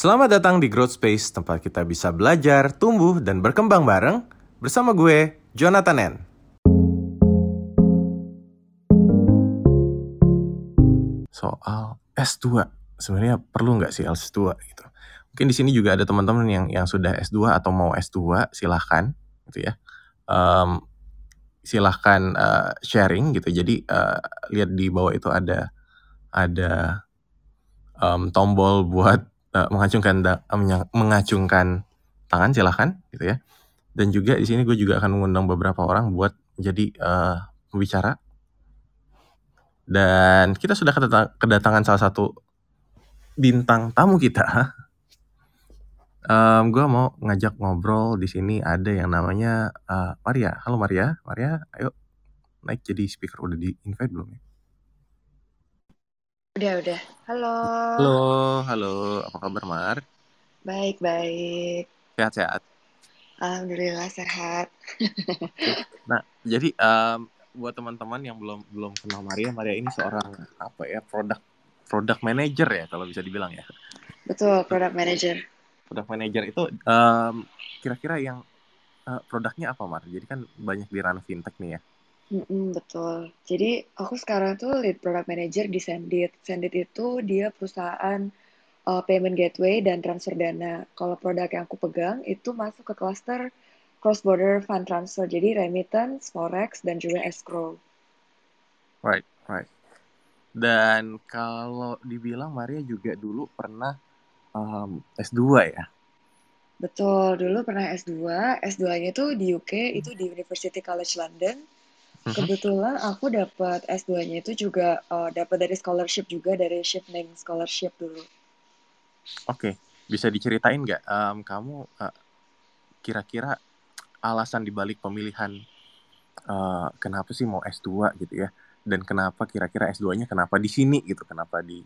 Selamat datang di Growth Space, tempat kita bisa belajar, tumbuh, dan berkembang bareng bersama gue, Jonathan N. Soal S2, sebenarnya perlu nggak sih S2 gitu? Mungkin di sini juga ada teman-teman yang yang sudah S2 atau mau S2, silahkan gitu ya. Um, silahkan uh, sharing gitu. Jadi uh, lihat di bawah itu ada ada um, tombol buat uh, mengacungkan da, mengacungkan tangan silahkan gitu ya. Dan juga di sini gue juga akan mengundang beberapa orang buat jadi uh, pembicara. Dan kita sudah kedatangan salah satu bintang tamu kita. Um, gue mau ngajak ngobrol di sini ada yang namanya uh, Maria. Halo Maria, Maria, ayo naik jadi speaker udah di invite belum ya? Udah, udah. Halo. Halo, halo. Apa kabar Mar? Baik, baik. Sehat-sehat. Alhamdulillah sehat. nah, jadi um, buat teman-teman yang belum belum kenal Maria, Maria ini seorang apa ya produk produk manager ya kalau bisa dibilang ya. Betul, produk manager. Produk manager itu um, kira-kira yang uh, produknya apa Mar? Jadi kan banyak di ranah fintech nih ya. Mm-mm, betul. Jadi aku sekarang tuh lead product manager di Sendit. Sendit itu dia perusahaan uh, payment gateway dan transfer dana. Kalau produk yang aku pegang itu masuk ke cluster cross border fund transfer. Jadi remittance, forex dan juga escrow. Right, right. Dan kalau dibilang Maria juga dulu pernah um, S2 ya? Betul, dulu pernah S2. S2-nya itu di UK, itu di University College London. Kebetulan aku dapat S2-nya itu juga uh, dapat dari scholarship juga dari Shifting Scholarship dulu. Oke, bisa diceritain nggak um, kamu uh, kira-kira alasan dibalik pemilihan uh, kenapa sih mau S2 gitu ya? Dan kenapa kira-kira S2-nya kenapa di sini gitu? Kenapa di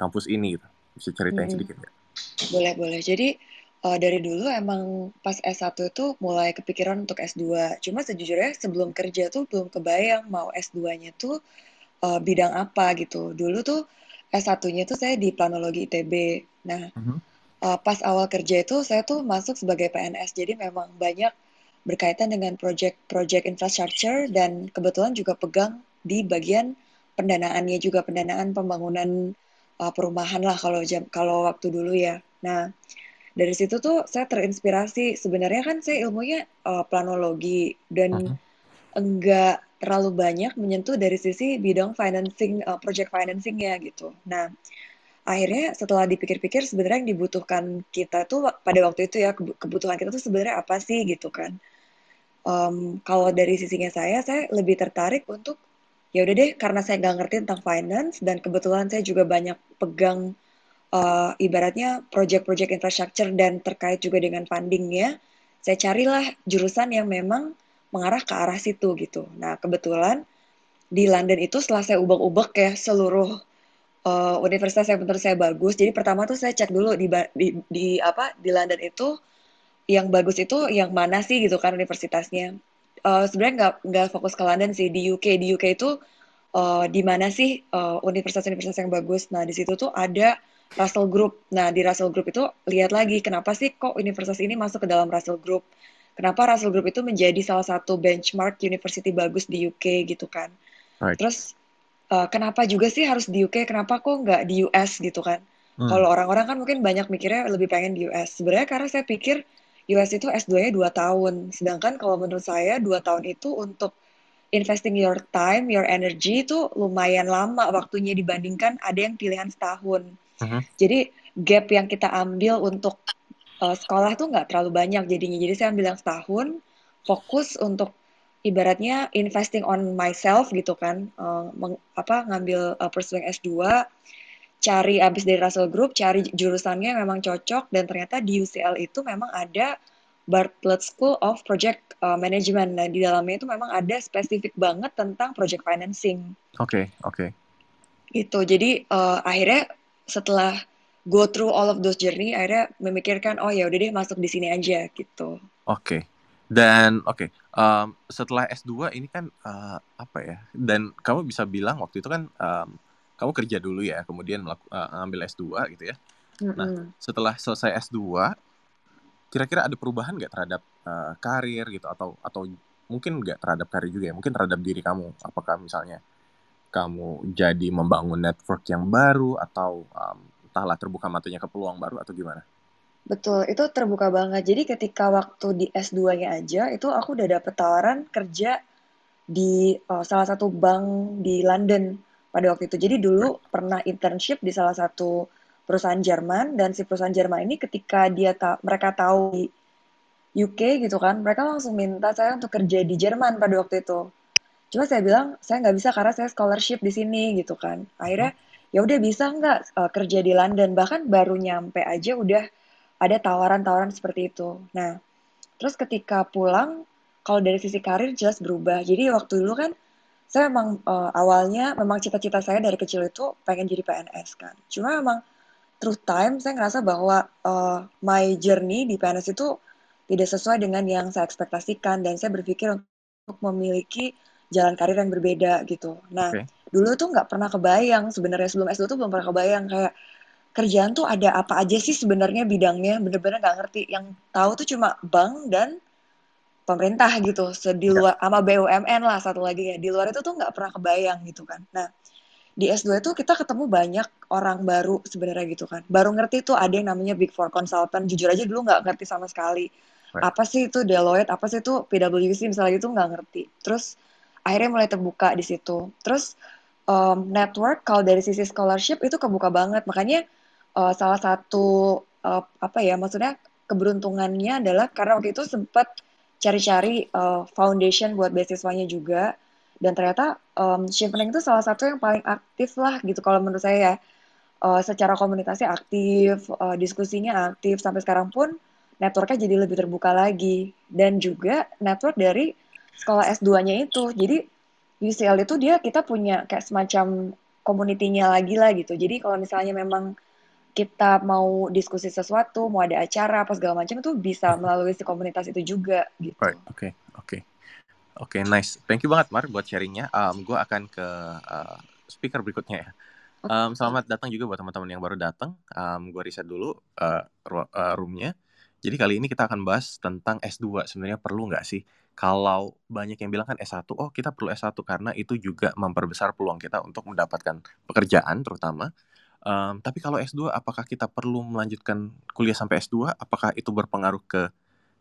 kampus ini gitu? Bisa ceritain hmm. sedikit nggak? Boleh, boleh. Jadi uh, dari dulu emang pas S1 itu mulai kepikiran untuk S2. Cuma sejujurnya sebelum kerja tuh belum kebayang mau S2-nya tuh uh, bidang apa gitu. Dulu tuh S1-nya tuh saya di planologi ITB. Nah, uh -huh. uh, pas awal kerja itu saya tuh masuk sebagai PNS. Jadi memang banyak berkaitan dengan project-project infrastructure dan kebetulan juga pegang di bagian pendanaannya juga pendanaan pembangunan uh, perumahan lah kalau jam kalau waktu dulu ya. Nah, dari situ tuh saya terinspirasi sebenarnya kan saya ilmunya uh, planologi dan uh -huh. enggak terlalu banyak menyentuh dari sisi bidang financing uh, project financing ya gitu. Nah, akhirnya setelah dipikir-pikir sebenarnya yang dibutuhkan kita tuh pada waktu itu ya kebutuhan kita tuh sebenarnya apa sih gitu kan. Um, kalau dari sisinya saya, saya lebih tertarik untuk ya udah deh karena saya nggak ngerti tentang finance dan kebetulan saya juga banyak pegang uh, ibaratnya project-project infrastructure dan terkait juga dengan fundingnya, saya carilah jurusan yang memang mengarah ke arah situ gitu. Nah kebetulan di London itu setelah saya ubek-ubek ya seluruh uh, universitas yang menurut saya bagus. Jadi pertama tuh saya cek dulu di, di, di apa di London itu yang bagus itu yang mana sih gitu kan universitasnya. Uh, Sebenarnya nggak nggak fokus ke London sih di UK di UK itu uh, di mana sih universitas-universitas uh, yang bagus. Nah di situ tuh ada Russell Group. Nah, di Russell Group itu lihat lagi kenapa sih kok universitas ini masuk ke dalam Russell Group. Kenapa Russell Group itu menjadi salah satu benchmark university bagus di UK gitu kan. Right. Terus uh, kenapa juga sih harus di UK? Kenapa kok nggak di US gitu kan? Hmm. Kalau orang-orang kan mungkin banyak mikirnya lebih pengen di US. Sebenarnya karena saya pikir US itu S2-nya 2 tahun. Sedangkan kalau menurut saya 2 tahun itu untuk investing your time, your energy itu lumayan lama waktunya dibandingkan ada yang pilihan setahun. Uh-huh. Jadi gap yang kita ambil untuk uh, sekolah tuh nggak terlalu banyak jadinya. Jadi saya ambil yang setahun, fokus untuk ibaratnya investing on myself gitu kan, uh, meng, apa ngambil uh, pursuing S2, cari abis dari Russell Group, cari jurusannya memang cocok dan ternyata di UCL itu memang ada Bartlett School of Project uh, Management. Nah, di dalamnya itu memang ada spesifik banget tentang project financing. Oke, okay, oke. Okay. Itu. Jadi uh, akhirnya setelah go through all of those journey akhirnya memikirkan oh ya udah deh masuk di sini aja gitu. Oke. Okay. Dan oke, okay, um, setelah S2 ini kan uh, apa ya? Dan kamu bisa bilang waktu itu kan um, kamu kerja dulu ya, kemudian melaku, uh, ngambil S2 gitu ya. Mm-mm. Nah, setelah selesai S2, kira-kira ada perubahan nggak terhadap uh, karir gitu atau atau mungkin nggak terhadap karir juga ya, mungkin terhadap diri kamu. Apakah misalnya kamu jadi membangun network yang baru atau um, entahlah terbuka matanya ke peluang baru atau gimana? Betul, itu terbuka banget. Jadi ketika waktu di S2-nya aja, itu aku udah dapet tawaran kerja di uh, salah satu bank di London pada waktu itu. Jadi dulu pernah internship di salah satu perusahaan Jerman dan si perusahaan Jerman ini ketika dia ta mereka tahu di UK gitu kan, mereka langsung minta saya untuk kerja di Jerman pada waktu itu. Cuma saya bilang saya nggak bisa karena saya scholarship di sini gitu kan. Akhirnya ya udah bisa nggak uh, kerja di London bahkan baru nyampe aja udah ada tawaran-tawaran seperti itu. Nah, terus ketika pulang, kalau dari sisi karir jelas berubah. Jadi waktu dulu kan saya memang uh, awalnya memang cita-cita saya dari kecil itu pengen jadi PNS kan. Cuma memang through time saya ngerasa bahwa uh, my journey di PNS itu tidak sesuai dengan yang saya ekspektasikan dan saya berpikir untuk memiliki jalan karir yang berbeda gitu. Nah, okay. dulu tuh nggak pernah kebayang sebenarnya sebelum S2 tuh belum pernah kebayang kayak kerjaan tuh ada apa aja sih sebenarnya bidangnya bener-bener nggak ngerti. Yang tahu tuh cuma bank dan pemerintah gitu. Di ya. luar sama BUMN lah satu lagi ya. Di luar itu tuh nggak pernah kebayang gitu kan. Nah di S2 itu kita ketemu banyak orang baru sebenarnya gitu kan. Baru ngerti tuh ada yang namanya Big Four Consultant. Jujur aja dulu nggak ngerti sama sekali. Right. apa sih itu Deloitte? Apa sih itu PwC misalnya gitu nggak ngerti. Terus akhirnya mulai terbuka di situ. Terus um, network kalau dari sisi scholarship itu kebuka banget. Makanya uh, salah satu uh, apa ya maksudnya keberuntungannya adalah karena waktu itu sempat cari-cari uh, foundation buat beasiswanya juga. Dan ternyata um, itu salah satu yang paling aktif lah gitu kalau menurut saya ya. Uh, secara komunikasi aktif uh, diskusinya aktif. Sampai sekarang pun networknya jadi lebih terbuka lagi. Dan juga network dari sekolah S2-nya itu jadi UCL itu dia kita punya kayak semacam komunitinya lagi lah gitu jadi kalau misalnya memang kita mau diskusi sesuatu, mau ada acara apa segala macam itu bisa melalui si komunitas itu juga gitu. Right. Oke, okay. oke. Okay. Oke, okay, nice. Thank you banget Mar buat sharingnya. Um, gue akan ke uh, speaker berikutnya ya. Um, selamat datang juga buat teman-teman yang baru datang. Um, gue riset dulu uh, uh, roomnya. Jadi kali ini kita akan bahas tentang S2. Sebenarnya perlu nggak sih? Kalau banyak yang bilang kan S1, oh kita perlu S1 karena itu juga memperbesar peluang kita untuk mendapatkan pekerjaan terutama. Um, tapi kalau S2 apakah kita perlu melanjutkan kuliah sampai S2? Apakah itu berpengaruh ke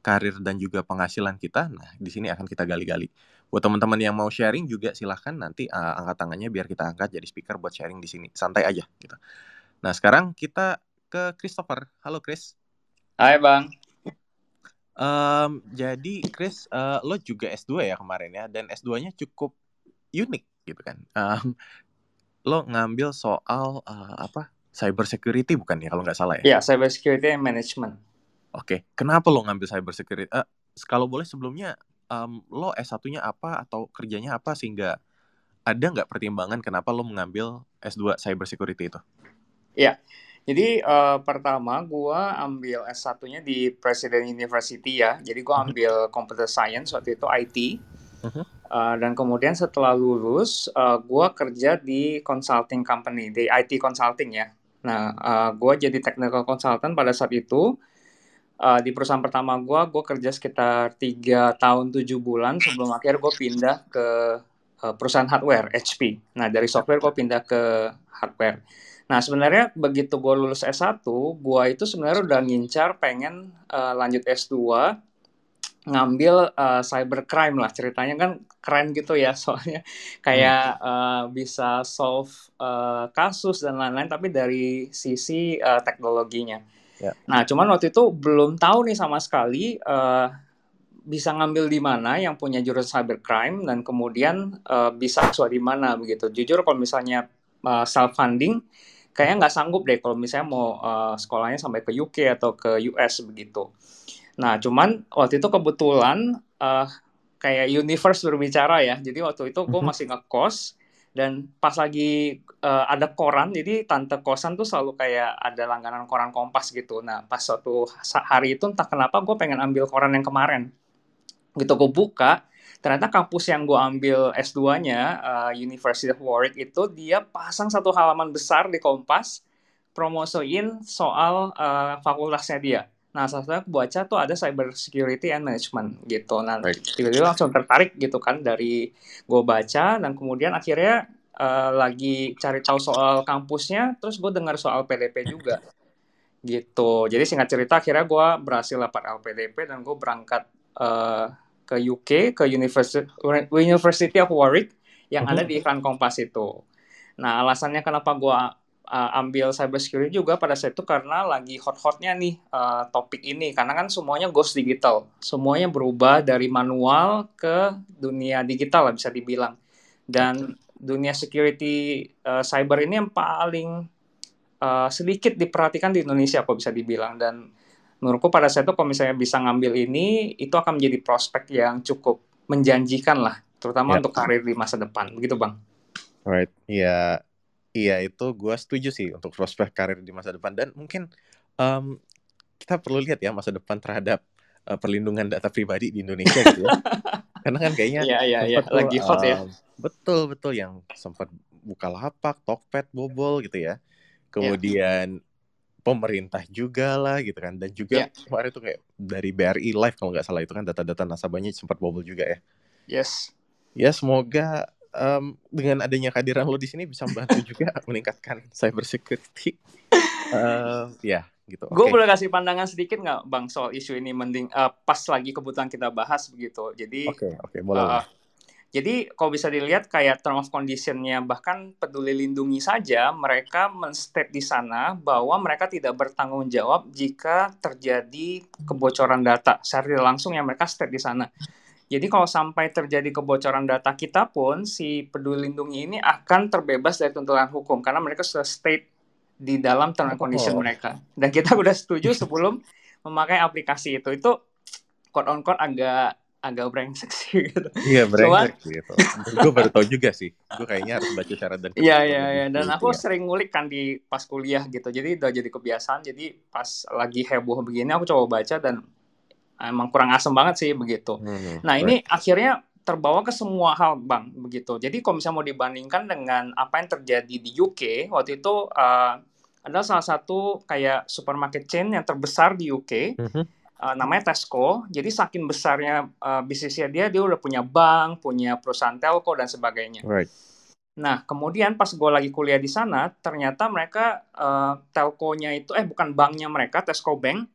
karir dan juga penghasilan kita? Nah, di sini akan kita gali-gali. Buat teman-teman yang mau sharing juga silahkan nanti uh, angkat tangannya biar kita angkat jadi speaker buat sharing di sini. Santai aja gitu. Nah, sekarang kita ke Christopher. Halo Chris. Hai Bang. Um, jadi Chris, uh, lo juga S2 ya kemarin ya, dan S2-nya cukup unik gitu kan. Um, lo ngambil soal uh, apa cyber security bukan ya kalau nggak salah ya? Iya cyber security and management. Oke, kenapa lo ngambil cyber security? Uh, kalau boleh sebelumnya um, lo S1-nya apa atau kerjanya apa sehingga ada nggak pertimbangan kenapa lo mengambil S2 cyber security itu? Iya. Jadi uh, pertama gue ambil S1-nya di President University ya. Jadi gue mhm. ambil computer science waktu itu IT. Uh-huh. Uh, dan kemudian setelah lulus, uh, gue kerja di consulting company, di IT consulting ya. Nah, uh, gue jadi technical consultant pada saat itu. Uh, di perusahaan pertama gue, gue kerja sekitar tiga tahun tujuh bulan sebelum akhir gue pindah ke uh, perusahaan hardware HP. Nah, dari software gue pindah ke hardware. Nah, sebenarnya begitu gue lulus S1, gue itu sebenarnya udah ngincar pengen uh, lanjut S2 ngambil uh, cybercrime lah ceritanya kan keren gitu ya soalnya kayak uh, bisa solve uh, kasus dan lain-lain tapi dari sisi uh, teknologinya. Yeah. Nah cuman waktu itu belum tahu nih sama sekali uh, bisa ngambil di mana yang punya jurusan cybercrime dan kemudian uh, bisa sesuai di mana begitu. Jujur kalau misalnya uh, self funding kayaknya nggak sanggup deh kalau misalnya mau uh, sekolahnya sampai ke UK atau ke US begitu. Nah, cuman waktu itu kebetulan uh, kayak universe berbicara ya. Jadi waktu itu gue mhm. masih ngekos dan pas lagi uh, ada koran, jadi tante kosan tuh selalu kayak ada langganan koran Kompas gitu. Nah, pas suatu hari itu entah kenapa gue pengen ambil koran yang kemarin. Gitu gue buka, ternyata kampus yang gue ambil S2-nya, uh, University of Warwick itu dia pasang satu halaman besar di Kompas promosiin soal uh, fakultasnya dia. Nah, salah satunya aku baca tuh ada cyber security and management gitu. Nah, tiba-tiba langsung tertarik gitu kan dari gue baca dan kemudian akhirnya uh, lagi cari tahu soal kampusnya, terus gue dengar soal PDP juga gitu. Jadi singkat cerita akhirnya gue berhasil dapat LPDP dan gue berangkat uh, ke UK ke University University of Warwick yang uh -huh. ada di iklan Kompas itu. Nah alasannya kenapa gue uh, ambil cybersecurity juga pada saat itu karena lagi hot-hotnya nih uh, topik ini karena kan semuanya ghost digital semuanya berubah dari manual ke dunia digital lah bisa dibilang dan dunia security uh, cyber ini yang paling uh, sedikit diperhatikan di Indonesia kok bisa dibilang dan menurutku pada saat itu kalau misalnya bisa ngambil ini itu akan menjadi prospek yang cukup menjanjikan lah terutama yeah. untuk karir di masa depan begitu bang. Right, ya Iya itu gue setuju sih untuk prospek karir di masa depan dan mungkin um, kita perlu lihat ya masa depan terhadap uh, perlindungan data pribadi di Indonesia gitu ya. Karena kan kayaknya iya, iya, iya. lagi hot um, ya. Betul betul yang sempat buka lapak, Tokped bobol gitu ya. Kemudian yeah. Pemerintah juga lah gitu kan dan juga yeah. kemarin itu kayak dari BRI Live kalau nggak salah itu kan data-data nasabahnya sempat bobol juga ya. Yes. Ya semoga um, dengan adanya kehadiran lo di sini bisa membantu juga meningkatkan cyber security. Uh, ya, gitu. Gue okay. boleh kasih pandangan sedikit nggak, bang, soal isu ini mending uh, pas lagi kebutuhan kita bahas begitu. Jadi, oke, okay, oke, okay, boleh. Uh, jadi kalau bisa dilihat kayak term of conditionnya bahkan peduli lindungi saja mereka menstate di sana bahwa mereka tidak bertanggung jawab jika terjadi kebocoran data secara langsung yang mereka state di sana. Jadi kalau sampai terjadi kebocoran data kita pun si peduli lindungi ini akan terbebas dari tuntutan hukum karena mereka sudah state di dalam term and condition oh. mereka. Dan kita sudah setuju sebelum memakai aplikasi itu. Itu quote on quote agak agak brengsek sih gitu. Iya brengsek Cuma, gitu. gue baru tau juga sih. Gue kayaknya harus baca syarat dan Iya iya iya. Dan aku ya. sering ngulik kan di pas kuliah gitu. Jadi udah jadi kebiasaan. Jadi pas lagi heboh begini aku coba baca dan emang kurang asem banget sih begitu. Hmm, nah ini right. akhirnya terbawa ke semua hal bang begitu. Jadi kalau misalnya mau dibandingkan dengan apa yang terjadi di UK waktu itu uh, adalah salah satu kayak supermarket chain yang terbesar di UK. Mm-hmm. Uh, namanya Tesco. Jadi saking besarnya uh, bisnisnya dia, dia udah punya bank, punya perusahaan telco dan sebagainya. Right. Nah, kemudian pas gue lagi kuliah di sana, ternyata mereka uh, telkonya itu, eh bukan banknya mereka, Tesco Bank,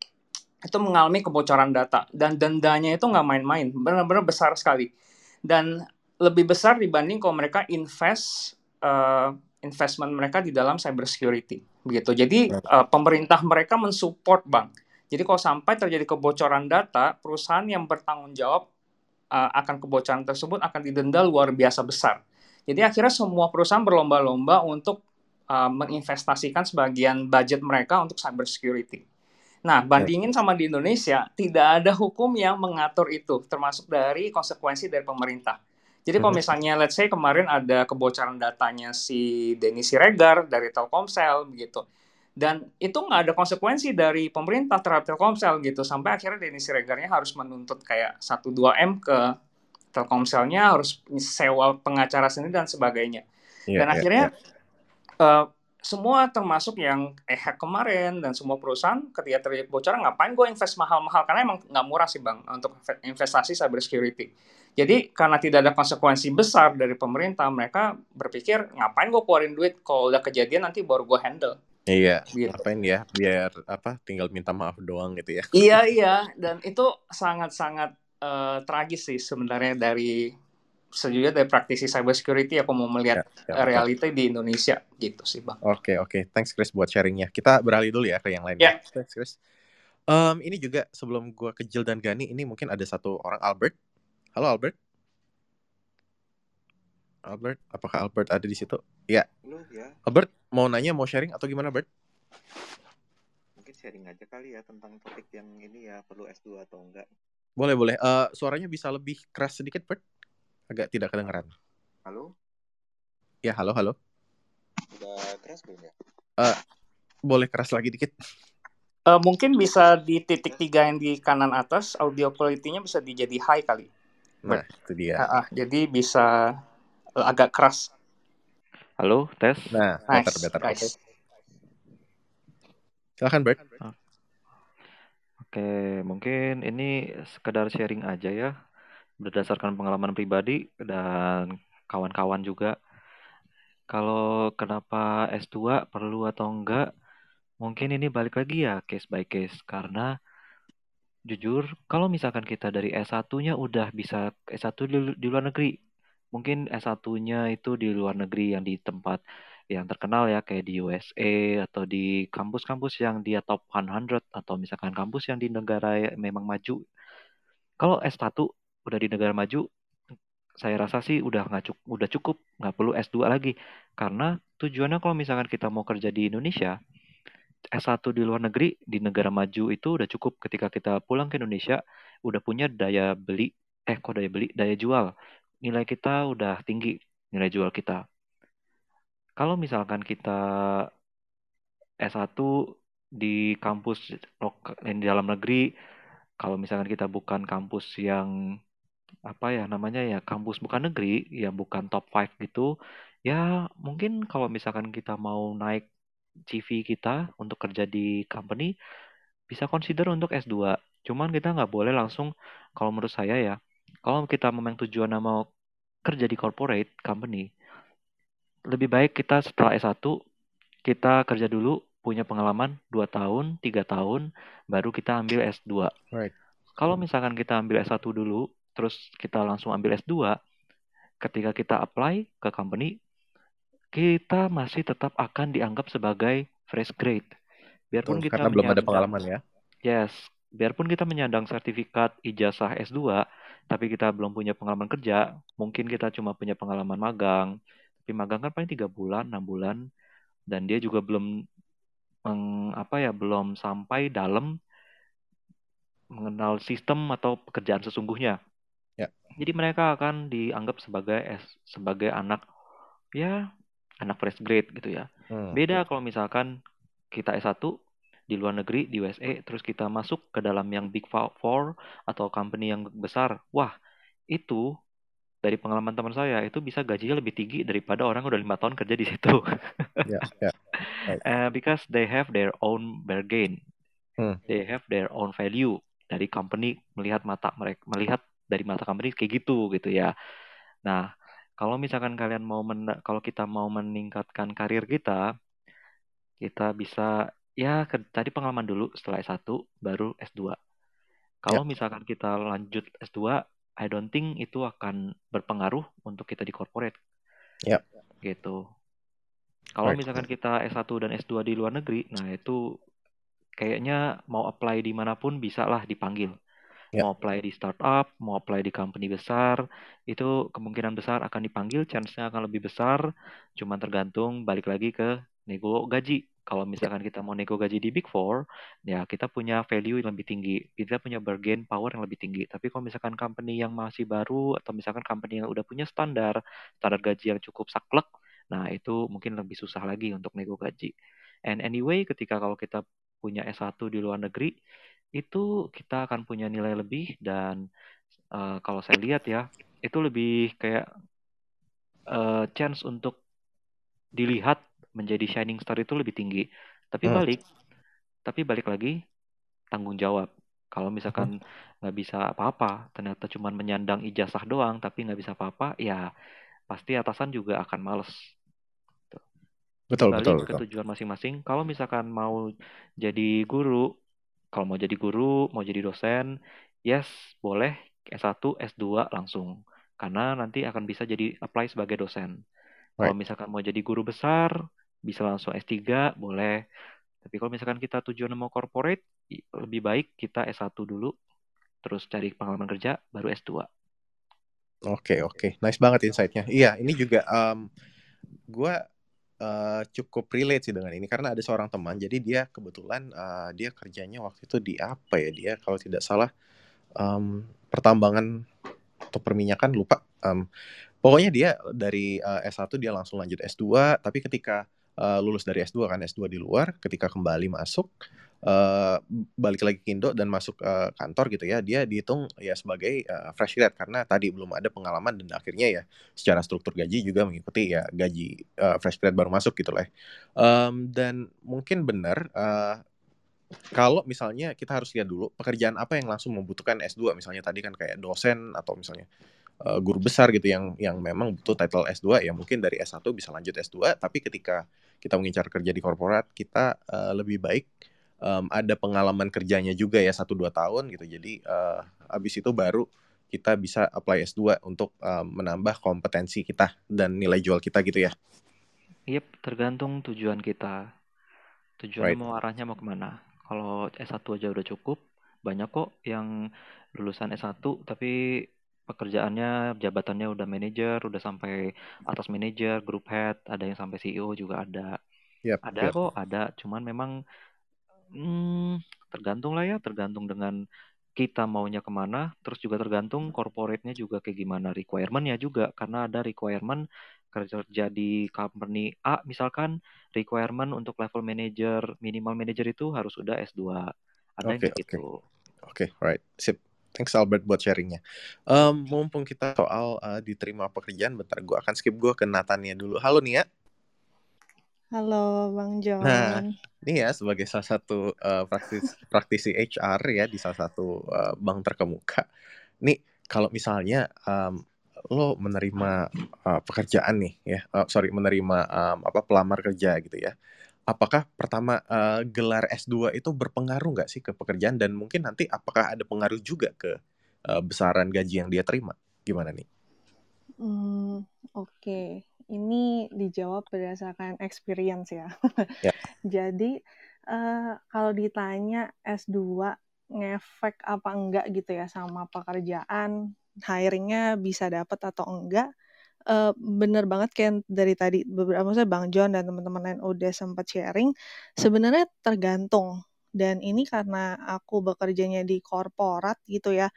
itu mengalami kebocoran data dan dendanya itu nggak main-main, benar-benar besar sekali dan lebih besar dibanding kalau mereka invest uh, investment mereka di dalam cyber security begitu. Jadi uh, pemerintah mereka mensupport bank. Jadi kalau sampai terjadi kebocoran data, perusahaan yang bertanggung jawab uh, akan kebocoran tersebut akan didenda luar biasa besar. Jadi akhirnya semua perusahaan berlomba-lomba untuk uh, menginvestasikan sebagian budget mereka untuk cyber security. Nah, bandingin sama di Indonesia, tidak ada hukum yang mengatur itu, termasuk dari konsekuensi dari pemerintah. Jadi kalau mhm. misalnya, let's say kemarin ada kebocoran datanya si Denny Siregar dari Telkomsel, begitu. Dan itu nggak ada konsekuensi dari pemerintah terhadap Telkomsel gitu. Sampai akhirnya Denny Siregarnya harus menuntut kayak 1-2M ke Telkomselnya, harus sewa pengacara sendiri dan sebagainya. Yeah, dan yeah, akhirnya yeah. Uh, semua termasuk yang e-hack kemarin dan semua perusahaan ketika terjadi kebocoran ngapain gue invest mahal-mahal karena emang nggak murah sih bang untuk investasi cyber security. Jadi karena tidak ada konsekuensi besar dari pemerintah mereka berpikir ngapain gue keluarin duit kalau udah kejadian nanti baru gue handle. Iya, gitu. ngapain ya biar apa tinggal minta maaf doang gitu ya. Iya iya dan itu sangat-sangat uh, tragis sih sebenarnya dari sejujurnya dari praktisi cyber security aku mau melihat ya, ya, realita di Indonesia gitu sih bang. Oke okay, oke, okay. thanks Chris buat sharingnya. Kita beralih dulu ya ke yang lain. Ya. Thanks Chris. Um, ini juga sebelum gua ke Jill dan Gani, ini mungkin ada satu orang Albert. Halo Albert. Albert, apakah Albert ada di situ? Ya. Halo ya. Albert mau nanya, mau sharing atau gimana, Albert? Mungkin sharing aja kali ya tentang topik yang ini ya perlu S2 atau enggak. Boleh boleh. Uh, suaranya bisa lebih keras sedikit, Bert? agak tidak kedengaran. Halo? Ya, halo, halo. Udah keras belum ya? Uh, boleh keras lagi dikit. Uh, mungkin bisa di titik tiga yang di kanan atas, audio quality-nya bisa dijadi high kali. Nah, itu dia. Uh, uh, jadi bisa uh, agak keras. Halo, tes. Nah, nice, better, better. Nice. Okay. Silahkan, Bert. Oke, mungkin ini sekedar sharing aja ya, berdasarkan pengalaman pribadi dan kawan-kawan juga. Kalau kenapa S2 perlu atau enggak, mungkin ini balik lagi ya case by case. Karena jujur, kalau misalkan kita dari S1-nya udah bisa S1 di, di luar negeri, mungkin S1-nya itu di luar negeri yang di tempat yang terkenal ya kayak di USA atau di kampus-kampus yang dia top 100 atau misalkan kampus yang di negara yang memang maju. Kalau S1 udah di negara maju, saya rasa sih udah nggak cukup, udah cukup, nggak perlu S2 lagi. Karena tujuannya kalau misalkan kita mau kerja di Indonesia, S1 di luar negeri di negara maju itu udah cukup ketika kita pulang ke Indonesia udah punya daya beli eh kok daya beli daya jual nilai kita udah tinggi nilai jual kita kalau misalkan kita S1 di kampus di dalam negeri, kalau misalkan kita bukan kampus yang apa ya namanya ya kampus bukan negeri, ya bukan top 5 gitu, ya mungkin kalau misalkan kita mau naik CV kita untuk kerja di company, bisa consider untuk S2. Cuman kita nggak boleh langsung, kalau menurut saya ya, kalau kita memang tujuan mau kerja di corporate company, lebih baik kita setelah S1 kita kerja dulu punya pengalaman 2 tahun, 3 tahun baru kita ambil S2. Right. Kalau misalkan kita ambil S1 dulu terus kita langsung ambil S2 ketika kita apply ke company kita masih tetap akan dianggap sebagai fresh grade. Biarpun Betul, kita karena belum ada pengalaman ya. Yes, biarpun kita menyandang sertifikat ijazah S2, tapi kita belum punya pengalaman kerja, mungkin kita cuma punya pengalaman magang, tapi magang kan paling tiga bulan enam bulan dan dia juga belum meng, apa ya belum sampai dalam mengenal sistem atau pekerjaan sesungguhnya ya. jadi mereka akan dianggap sebagai sebagai anak ya anak fresh grade gitu ya hmm. beda kalau misalkan kita S1 di luar negeri di USA terus kita masuk ke dalam yang big four atau company yang besar wah itu dari pengalaman teman saya itu bisa gajinya lebih tinggi daripada orang udah lima tahun kerja di situ. yeah, yeah. Right. Uh, because they have their own bargain, hmm. they have their own value dari company melihat mata mereka melihat dari mata company kayak gitu gitu ya. Nah kalau misalkan kalian mau men kalau kita mau meningkatkan karir kita, kita bisa ya ke, tadi pengalaman dulu setelah S1 baru S2. Kalau yeah. misalkan kita lanjut S2 I don't think itu akan berpengaruh untuk kita di corporate. Ya. Gitu. Kalau right. misalkan kita S1 dan S2 di luar negeri, nah itu kayaknya mau apply di mana pun bisa lah dipanggil. Yep. Mau apply di startup, mau apply di company besar, itu kemungkinan besar akan dipanggil, chance-nya akan lebih besar, cuma tergantung balik lagi ke nego gaji. Kalau misalkan kita mau nego gaji di Big Four, ya kita punya value yang lebih tinggi. Kita punya bargain power yang lebih tinggi. Tapi kalau misalkan company yang masih baru atau misalkan company yang udah punya standar, standar gaji yang cukup saklek, nah itu mungkin lebih susah lagi untuk nego gaji. And anyway, ketika kalau kita punya S1 di luar negeri, itu kita akan punya nilai lebih dan uh, kalau saya lihat ya, itu lebih kayak uh, chance untuk dilihat menjadi shining star itu lebih tinggi. Tapi hmm. balik, tapi balik lagi tanggung jawab. Kalau misalkan hmm. nggak hmm. bisa apa-apa, ternyata cuma menyandang ijazah doang, tapi nggak bisa apa-apa, ya pasti atasan juga akan males. Betul, balik betul, ke tujuan masing-masing. Kalau misalkan mau jadi guru, kalau mau jadi guru, mau jadi dosen, yes, boleh S1, S2 langsung. Karena nanti akan bisa jadi apply sebagai dosen. Kalau misalkan mau jadi guru besar, bisa langsung S3 boleh. Tapi kalau misalkan kita tujuan mau corporate, lebih baik kita S1 dulu, terus cari pengalaman kerja, baru S2. Oke, oke. Nice banget insight-nya. Iya, ini juga um, gue uh, cukup relate sih dengan ini. Karena ada seorang teman, jadi dia kebetulan uh, dia kerjanya waktu itu di apa ya dia, kalau tidak salah, um, pertambangan atau perminyakan, lupa. Um, pokoknya dia dari uh, S1 dia langsung lanjut S2, tapi ketika uh, lulus dari S2 kan S2 di luar ketika kembali masuk uh, balik lagi ke Indo dan masuk uh, kantor gitu ya dia dihitung ya sebagai uh, fresh grad karena tadi belum ada pengalaman dan akhirnya ya secara struktur gaji juga mengikuti ya gaji uh, fresh grad baru masuk gitu lah um, dan mungkin benar uh, kalau misalnya kita harus lihat dulu pekerjaan apa yang langsung membutuhkan S2 misalnya tadi kan kayak dosen atau misalnya guru besar gitu yang yang memang butuh title S2 ya mungkin dari S1 bisa lanjut S2 tapi ketika kita mengincar kerja di korporat kita uh, lebih baik um, ada pengalaman kerjanya juga ya satu dua tahun gitu jadi uh, habis itu baru kita bisa apply S2 untuk um, menambah kompetensi kita dan nilai jual kita gitu ya. Yep, tergantung tujuan kita. Tujuan Right. mau arahnya mau ke mana. Kalau S1 aja udah cukup, banyak kok yang lulusan S1 tapi pekerjaannya jabatannya udah manajer, udah sampai atas manajer, group head, ada yang sampai CEO juga ada. Yap, Ada yap. kok, ada. Cuman memang hmm, tergantung lah ya, tergantung dengan kita maunya ke mana, terus juga tergantung corporate-nya juga kayak gimana, requirement-nya juga, karena ada requirement kerja di company A misalkan, requirement untuk level manager, minimal manager itu harus udah S2. Ada yang Oke, kayak oke. gitu. Oke, right. Sip. Thanks Albert buat sharingnya. Um, mumpung kita soal uh, diterima pekerjaan, bentar gue akan skip gue ke Natania dulu. Halo Nia. Halo Bang John. Nah, ini ya sebagai salah satu uh, praktis, praktisi HR ya di salah satu uh, bank terkemuka. Nih, kalau misalnya um, lo menerima uh, pekerjaan nih ya, uh, sorry menerima um, apa pelamar kerja gitu ya. Apakah pertama uh, gelar S2 itu berpengaruh nggak sih ke pekerjaan dan mungkin nanti apakah ada pengaruh juga ke uh, besaran gaji yang dia terima? Gimana nih? Hmm, Oke, ini dijawab berdasarkan experience ya. Ya. Jadi eh, kalau ditanya S2 ngefek apa enggak gitu ya sama pekerjaan, hiringnya bisa dapat atau enggak, eh, bener banget kayak dari tadi beberapa maksudnya Bang John dan teman-teman lain udah sempat sharing, sebenarnya tergantung. Dan ini karena aku bekerjanya di korporat gitu ya,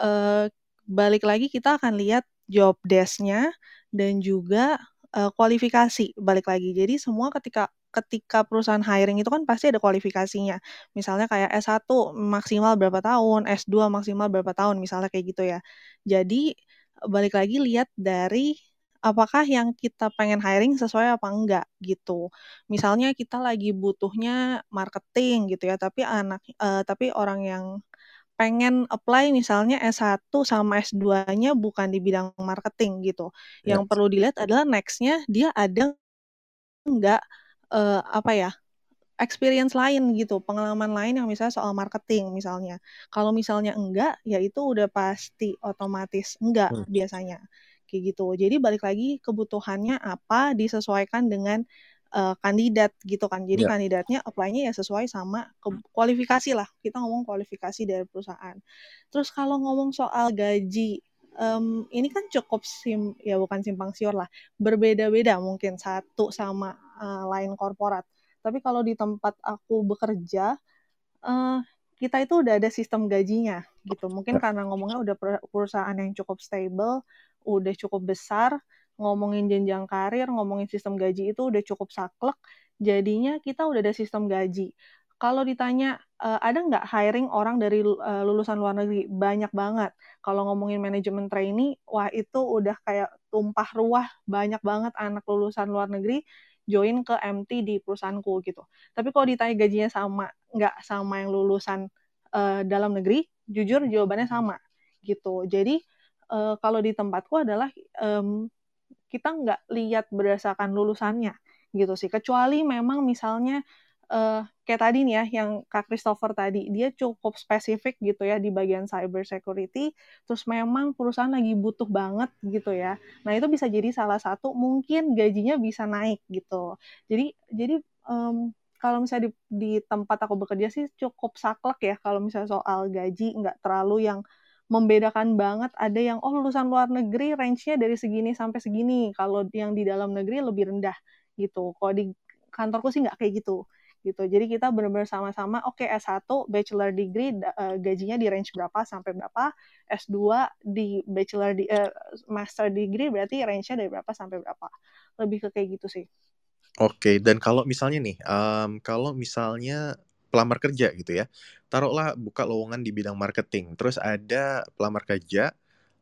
eh, balik lagi kita akan lihat job desk-nya dan juga eh, kualifikasi balik lagi. Jadi semua ketika ketika perusahaan hiring itu kan pasti ada kualifikasinya. Misalnya kayak S1 maksimal berapa tahun, S2 maksimal berapa tahun, misalnya kayak gitu ya. Jadi balik lagi lihat dari apakah yang kita pengen hiring sesuai apa enggak gitu. Misalnya kita lagi butuhnya marketing gitu ya, tapi anak eh, tapi orang yang pengen apply misalnya S1 sama S2-nya bukan di bidang marketing gitu. Ya. Yang perlu dilihat adalah next-nya dia ada enggak eh, apa ya experience lain gitu, pengalaman lain yang misalnya soal marketing misalnya. Kalau misalnya enggak, ya itu udah pasti otomatis enggak Hmm. biasanya. Kayak gitu. Jadi balik lagi kebutuhannya apa disesuaikan dengan eh, kandidat gitu kan. Jadi Ya. kandidatnya apply-nya ya sesuai sama kualifikasi lah. Kita ngomong kualifikasi dari perusahaan. Terus kalau ngomong soal gaji, em, ini kan cukup sim ya bukan simpang siur lah. Berbeda-beda mungkin satu sama eh, lain korporat. Tapi kalau di tempat aku bekerja, eh, kita itu udah ada sistem gajinya gitu. Mungkin Ya. karena ngomongnya udah per- perusahaan yang cukup stable, udah cukup besar, ngomongin jenjang karir, ngomongin sistem gaji itu udah cukup saklek. Jadinya kita udah ada sistem gaji. Kalau ditanya eh, ada nggak hiring orang dari eh, lulusan luar negeri? Banyak banget. Kalau ngomongin manajemen trainee, wah itu udah kayak tumpah ruah banyak banget anak lulusan luar negeri join ke MT di perusahaanku gitu. Tapi kalau ditanya gajinya sama nggak sama yang lulusan eh, dalam negeri, jujur jawabannya sama gitu. Jadi eh, kalau di tempatku adalah em, kita nggak lihat berdasarkan lulusannya gitu sih. Kecuali memang misalnya eh, kayak tadi nih ya, yang Kak Christopher tadi, dia cukup spesifik gitu ya di bagian cyber security, terus memang perusahaan lagi butuh banget gitu ya. Nah itu bisa jadi salah satu mungkin gajinya bisa naik gitu. Jadi jadi em, kalau misalnya di, di tempat aku bekerja sih cukup saklek ya kalau misalnya soal gaji nggak terlalu yang membedakan banget ada yang oh lulusan luar negeri range-nya dari segini sampai segini kalau yang di dalam negeri lebih rendah gitu. Kalau di kantorku sih nggak kayak gitu gitu. Jadi kita benar-benar sama-sama oke S1 bachelor degree eh, gajinya di range berapa sampai berapa S2 di bachelor di eh, master degree berarti range-nya dari berapa sampai berapa. Lebih ke kayak gitu sih. Oke, dan kalau misalnya nih, em, kalau misalnya pelamar kerja gitu ya, taruhlah buka lowongan di bidang marketing, terus ada pelamar kerja,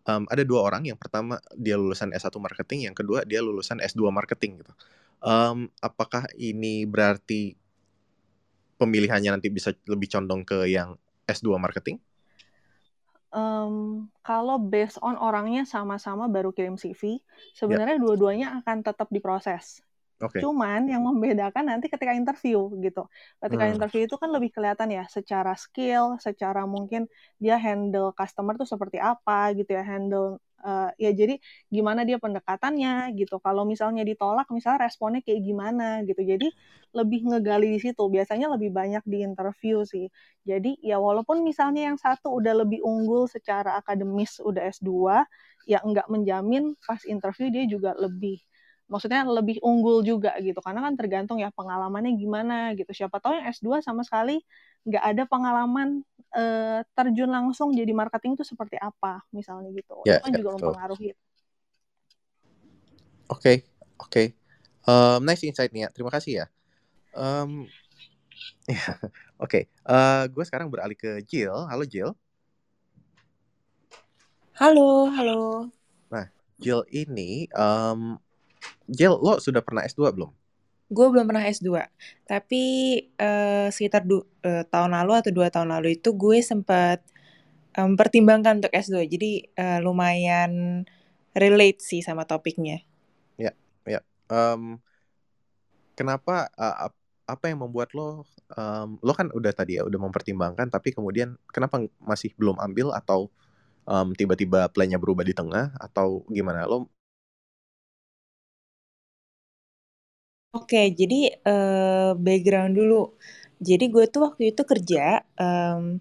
em, ada dua orang, yang pertama dia lulusan S1 marketing, yang kedua dia lulusan S2 marketing gitu. Em, apakah ini berarti pemilihannya nanti bisa lebih condong ke yang S2 marketing? Um, kalau based on orangnya sama-sama baru kirim CV, sebenarnya yeah. dua-duanya akan tetap diproses. Okay. Cuman yang membedakan nanti ketika interview gitu. Ketika hmm. interview itu kan lebih kelihatan ya secara skill, secara mungkin dia handle customer tuh seperti apa gitu ya, handle uh, ya jadi gimana dia pendekatannya gitu. Kalau misalnya ditolak, misalnya responnya kayak gimana gitu. Jadi lebih ngegali di situ. Biasanya lebih banyak di interview sih. Jadi ya walaupun misalnya yang satu udah lebih unggul secara akademis udah S2, ya nggak menjamin pas interview dia juga lebih maksudnya lebih unggul juga gitu. Karena kan tergantung ya pengalamannya gimana gitu. Siapa tahu yang S2 sama sekali nggak ada pengalaman uh, terjun langsung jadi marketing itu seperti apa misalnya gitu. Yeah, itu kan yeah, juga betul. mempengaruhi. Oke okay, oke. Okay. um, nice insight nih ya. Terima kasih ya. Um, yeah, oke. Okay. uh, gue sekarang beralih ke Jill. Halo Jill. Halo halo. Nah Jill ini um, Jel, lo sudah pernah S2 belum? Gue belum pernah S2, tapi uh, sekitar du uh, tahun lalu atau dua tahun lalu itu gue sempat mempertimbangkan um, untuk S2. Jadi uh, lumayan relate sih sama topiknya. Ya, ya. Um, kenapa uh, apa yang membuat lo um, lo kan udah tadi ya udah mempertimbangkan tapi kemudian kenapa masih belum ambil atau um, tiba-tiba plannya berubah di tengah atau gimana lo Oke, jadi, uh, background dulu. Jadi gue tuh waktu itu kerja, um,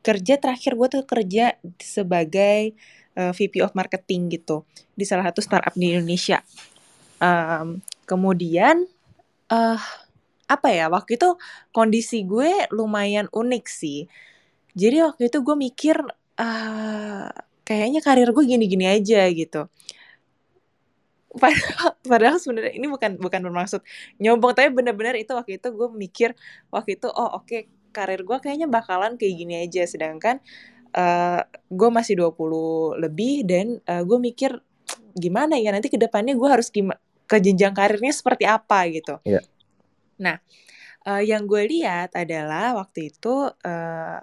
kerja terakhir gue tuh kerja sebagai, uh, eh, VP of marketing gitu, di salah satu startup di Indonesia. Um, kemudian, uh, apa ya, waktu itu kondisi gue lumayan unik sih. Jadi waktu itu gue mikir, uh, kayaknya karir gue gini-gini aja gitu padahal padahal sebenarnya ini bukan bukan bermaksud nyombong tapi benar-benar itu waktu itu gue mikir waktu itu oh oke okay, karir gue kayaknya bakalan kayak gini aja. Sedangkan uh, gue masih 20 lebih dan uh, gue mikir gimana ya nanti ke depannya gue harus gimana ke jenjang karirnya seperti apa? Gitu. Yeah. nah uh, yang gue lihat adalah waktu itu uh,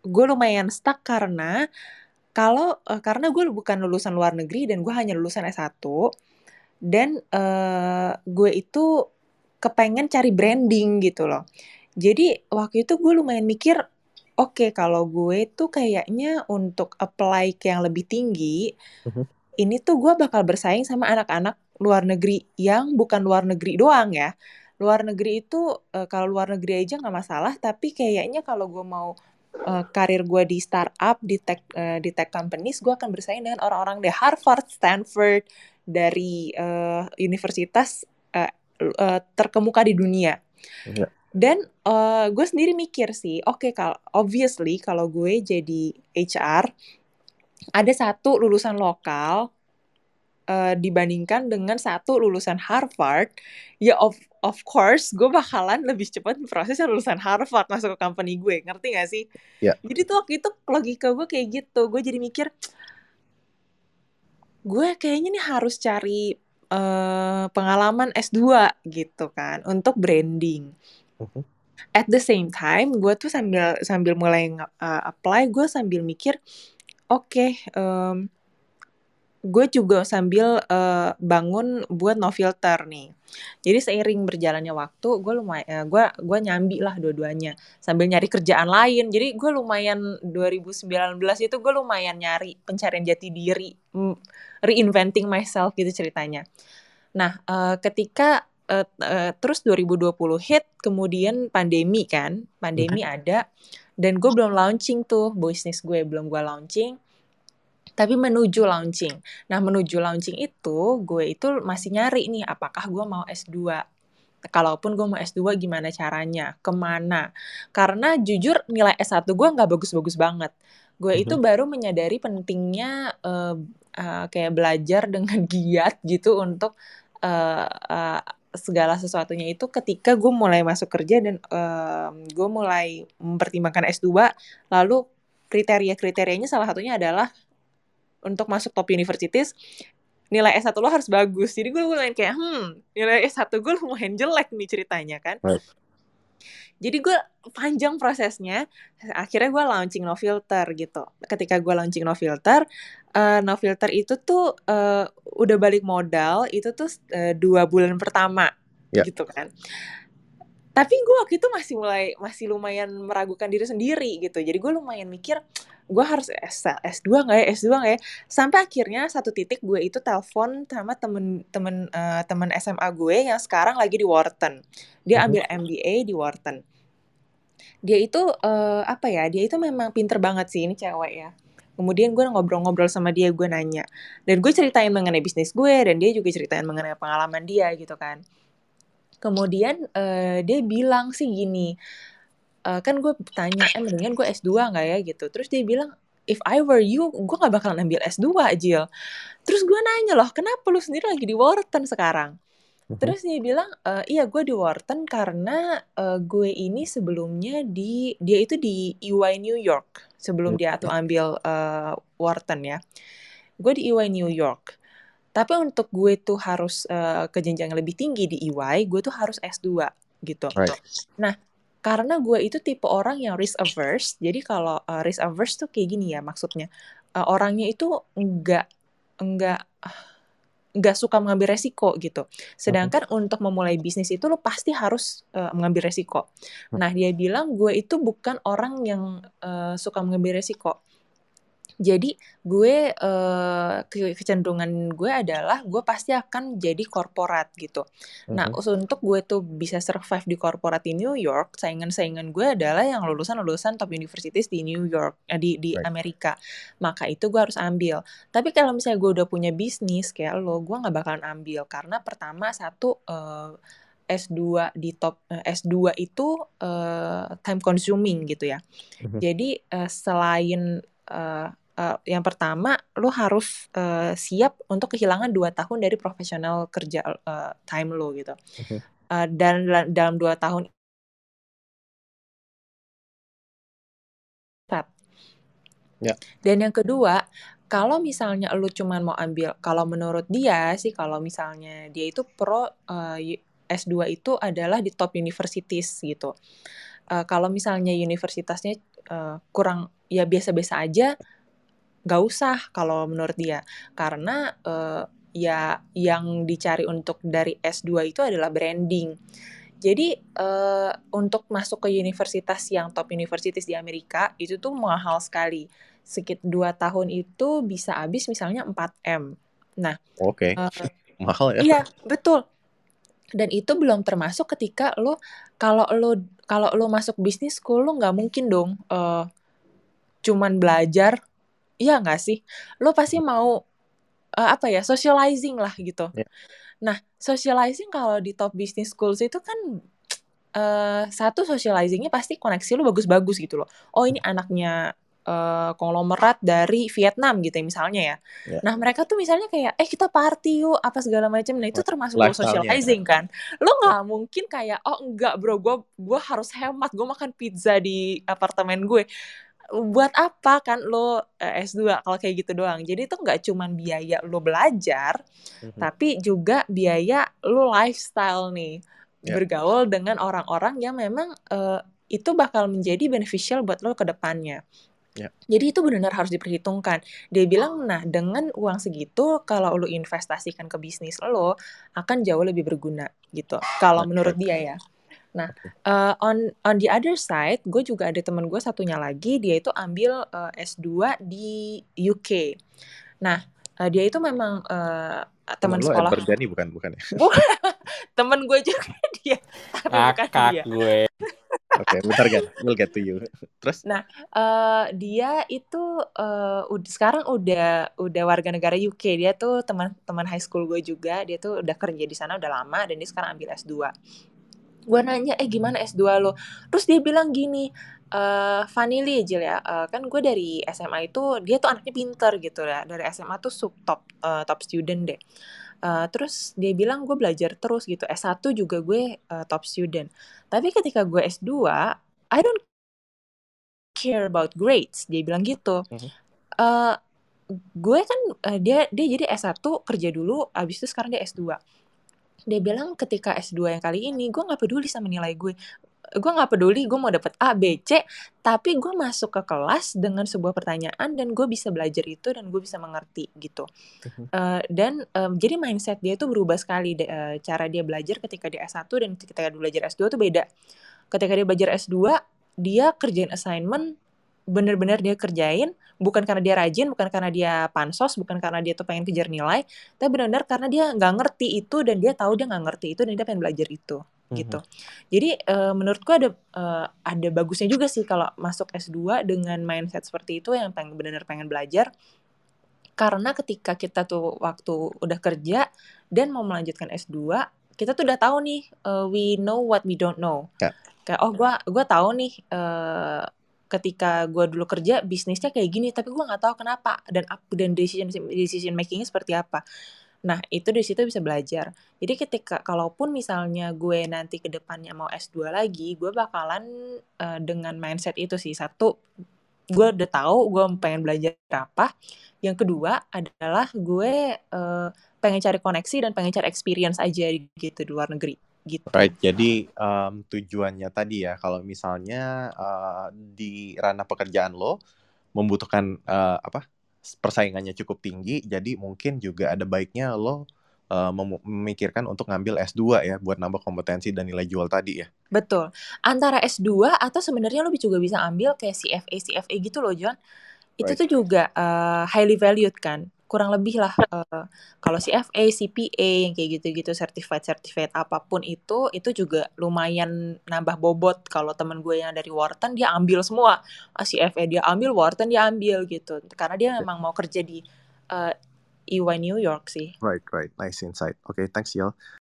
gue lumayan stuck karena kalau, uh, karena gue bukan lulusan luar negeri dan gue hanya lulusan S1, dan, uh, gue itu kepengen cari branding gitu loh. Jadi waktu itu gue lumayan mikir, oke kalau gue tuh kayaknya untuk apply ke yang lebih tinggi, uh-huh. ini tuh gue bakal bersaing sama anak-anak luar negeri yang bukan luar negeri doang ya. Luar negeri itu, uh, kalau luar negeri aja nggak masalah, tapi kayaknya kalau gue mau uh, karir gue di startup di tech uh, di tech companies gue akan bersaing dengan orang-orang dari Harvard, Stanford, dari uh, universitas uh, uh, terkemuka di dunia. Yeah. Dan uh, gue sendiri mikir sih, oke okay, kalau obviously kalau gue jadi HR ada satu lulusan lokal uh, dibandingkan dengan satu lulusan Harvard, ya of of course gue bakalan lebih cepat proses lulusan Harvard masuk ke company gue, ngerti gak sih? Yeah. Jadi tuh waktu itu logika gue kayak gitu, gue jadi mikir, gue kayaknya nih harus cari uh, pengalaman S2 gitu kan untuk branding. Uh-huh. At the same time, gue tuh sambil sambil mulai uh, apply, gue sambil mikir, oke, okay, um, gue juga sambil uh, bangun buat no filter nih. Jadi seiring berjalannya waktu, gue lumayan, uh, gue gue nyambi lah dua-duanya sambil nyari kerjaan lain. Jadi gue lumayan 2019 itu gue lumayan nyari pencarian jati diri, reinventing myself gitu ceritanya. Nah, uh, ketika uh, uh, terus 2020 hit, kemudian pandemi kan, pandemi okay. ada, dan gue belum launching tuh bisnis gue belum gue launching tapi menuju launching. Nah, menuju launching itu, gue itu masih nyari nih, apakah gue mau S2. Kalaupun gue mau S2, gimana caranya? Ke mana? Karena jujur nilai S1 gue nggak bagus-bagus banget. Gue itu mhm. baru menyadari pentingnya uh, uh, kayak belajar dengan giat gitu untuk uh, uh, segala sesuatunya itu ketika gue mulai masuk kerja dan uh, gue mulai mempertimbangkan S2, lalu kriteria-kriterianya salah satunya adalah untuk masuk top universities nilai S1 lo harus bagus. Jadi gue lumayan kayak, hmm, nilai S1 gue lumayan jelek nih ceritanya kan. Right. jadi gue panjang prosesnya akhirnya gue launching no filter gitu ketika gue launching no filter uh, no filter itu tuh uh, udah balik modal itu tuh uh, dua bulan pertama yeah. gitu kan tapi gue waktu itu masih mulai masih lumayan meragukan diri sendiri gitu. Jadi gue lumayan mikir gue harus S S2 nggak ya? S2 nggak ya? Sampai akhirnya satu titik gue itu telepon sama temen temen uh, temen SMA gue yang sekarang lagi di Wharton. Dia mhm. ambil MBA di Wharton. Dia itu uh, apa ya? Dia itu memang pinter banget sih ini cewek ya. Kemudian gue ngobrol-ngobrol sama dia, gue nanya. Dan gue ceritain mengenai bisnis gue, dan dia juga ceritain mengenai pengalaman dia gitu kan kemudian uh, dia bilang sih gini uh, kan gue tanya eh mendingan gue S2 nggak ya gitu terus dia bilang if I were you gue nggak bakalan ambil S2 Jill terus gue nanya loh kenapa lu sendiri lagi di Wharton sekarang mhm. Terus dia bilang, e, iya gue di Wharton karena uh, gue ini sebelumnya di dia itu di EY New York sebelum dia tuh ambil uh, Wharton ya. Gue di EY New York. Tapi untuk gue tuh harus uh, ke jenjang yang lebih tinggi di EY, gue tuh harus S2 gitu. Right. Nah, karena gue itu tipe orang yang risk averse, jadi kalau uh, risk averse tuh kayak gini ya maksudnya. Uh, orangnya itu enggak enggak nggak suka mengambil resiko gitu. Sedangkan -huh. untuk memulai bisnis itu lo pasti harus uh, mengambil resiko. Nah dia bilang gue itu bukan orang yang uh, suka mengambil resiko. Jadi gue uh, kecenderungan gue adalah gue pasti akan jadi korporat gitu. Nah, uh untuk gue tuh bisa survive di korporat di New York, saingan-saingan gue adalah yang lulusan-lulusan top universities di New York, eh, di di right. Amerika. Maka itu gue harus ambil. Tapi kalau misalnya gue udah punya bisnis kayak lo, gue nggak bakalan ambil karena pertama satu uh, S2 di top uh, S2 itu uh, time consuming gitu ya. Uh Jadi uh, selain uh, uh, yang pertama lo harus uh, siap untuk kehilangan dua tahun dari profesional kerja uh, time lo gitu okay. uh, dan dalam dua tahun yeah. dan yang kedua kalau misalnya lo cuma mau ambil kalau menurut dia sih kalau misalnya dia itu pro uh, S2 itu adalah di top universities gitu uh, kalau misalnya universitasnya uh, kurang ya biasa-biasa aja nggak usah kalau menurut dia karena uh, ya yang dicari untuk dari S2 itu adalah branding. Jadi uh, untuk masuk ke universitas yang top universitas di Amerika itu tuh mahal sekali. Sekitar dua tahun itu bisa habis misalnya 4 m. Nah, oke, okay. uh, eh, mahal ya? Iya betul. Dan itu belum termasuk ketika lo kalau lo kalau lo masuk bisnis school lo nggak mungkin dong uh, cuman belajar Iya nggak sih? Lo pasti mau uh, apa ya socializing lah gitu. Yeah. Nah socializing kalau di top business schools itu kan uh, satu socializingnya pasti koneksi lo bagus-bagus gitu loh. Oh ini anaknya uh, konglomerat dari Vietnam gitu ya misalnya ya. Yeah. Nah mereka tuh misalnya kayak eh kita party yuk apa segala macam. Nah itu termasuk lo socializing kan. Lo nggak mungkin kayak oh enggak bro gue gue harus hemat gue makan pizza di apartemen gue buat apa kan lo eh, S2 kalau kayak gitu doang. Jadi itu nggak cuma biaya lo belajar, mm-hmm. tapi juga biaya lo lifestyle nih. Yeah. Bergaul dengan orang-orang yang memang uh, itu bakal menjadi beneficial buat lo ke depannya. Yeah. Jadi itu benar-benar harus diperhitungkan. Dia bilang, nah dengan uang segitu, kalau lo investasikan ke bisnis lo, akan jauh lebih berguna gitu. Kalau menurut dia ya. Nah, uh, on on the other side, gue juga ada temen gue satunya lagi, dia itu ambil uh, eh, S2 di UK. Nah, uh, dia itu memang uh, teman sekolah. Temen lo bukan bukan ya? temen gue juga dia, dia. gue. Oke, okay, bentar kan, we'll get to you. Terus? Nah, uh, dia itu uh, udah sekarang udah udah warga negara UK. Dia tuh teman-teman high school gue juga. Dia tuh udah kerja di sana udah lama dan dia sekarang ambil S2 gue nanya eh gimana S2 lo? Terus dia bilang gini uh, Vanili aja ya uh, kan gue dari SMA itu dia tuh anaknya pinter gitu ya dari SMA tuh sub top uh, top student deh. Uh, terus dia bilang gue belajar terus gitu S1 juga gue uh, top student. Tapi ketika gue S2 I don't care about grades dia bilang gitu. Uh, gue kan uh, dia dia jadi S1 kerja dulu abis itu sekarang dia S2 dia bilang ketika S2 yang kali ini gue nggak peduli sama nilai gue. Gue nggak peduli gue mau dapet A B C tapi gue masuk ke kelas dengan sebuah pertanyaan dan gue bisa belajar itu dan gue bisa mengerti gitu. Uh, dan um, jadi mindset dia tuh berubah sekali de, uh, cara dia belajar ketika di S1 dan ketika dia belajar S2 tuh beda. Ketika dia belajar S2 dia kerjain assignment bener-bener dia kerjain bukan karena dia rajin bukan karena dia pansos bukan karena dia tuh pengen kejar nilai tapi benar-benar karena dia nggak ngerti itu dan dia tahu dia nggak ngerti itu dan dia pengen belajar itu gitu Mhm. jadi uh, menurutku ada uh, ada bagusnya juga sih kalau masuk S2 dengan mindset seperti itu yang pengen benar-benar pengen belajar karena ketika kita tuh waktu udah kerja dan mau melanjutkan S2 kita tuh udah tahu nih uh, we know what we don't know Ya. kayak oh gua gua tahu nih uh, ketika gue dulu kerja bisnisnya kayak gini tapi gue nggak tahu kenapa. Dan ap- dan decision decision makingnya seperti apa. Nah itu di situ bisa belajar. Jadi ketika kalaupun misalnya gue nanti ke depannya mau S2 lagi gue bakalan eh, dengan mindset itu sih. Satu gue udah tahu gue pengen belajar apa. Yang kedua adalah gue eh, pengen cari koneksi dan pengen cari experience aja gitu di luar negeri gitu Right, jadi um, tujuannya tadi ya, kalau misalnya uh, di ranah pekerjaan lo membutuhkan uh, apa persaingannya cukup tinggi, jadi mungkin juga ada baiknya lo uh, mem- memikirkan untuk ngambil S2 ya, buat nambah kompetensi dan nilai jual tadi ya. Betul. Antara S2 atau sebenarnya lo juga bisa ambil kayak CFA, CFA gitu loh, John. Itu Right. tuh juga eh, highly valued kan. Kurang lebih lah eh, kalau CFA, CPA yang kayak gitu-gitu certified certified apa pun itu itu juga lumayan nambah bobot kalau temen gue yang dari Wharton dia ambil semua. Ah, CFA dia ambil, Wharton dia ambil gitu. Karena dia memang mau kerja di eh, EY New York sih. Right, right. Nice insight. Oke, thanks Yel.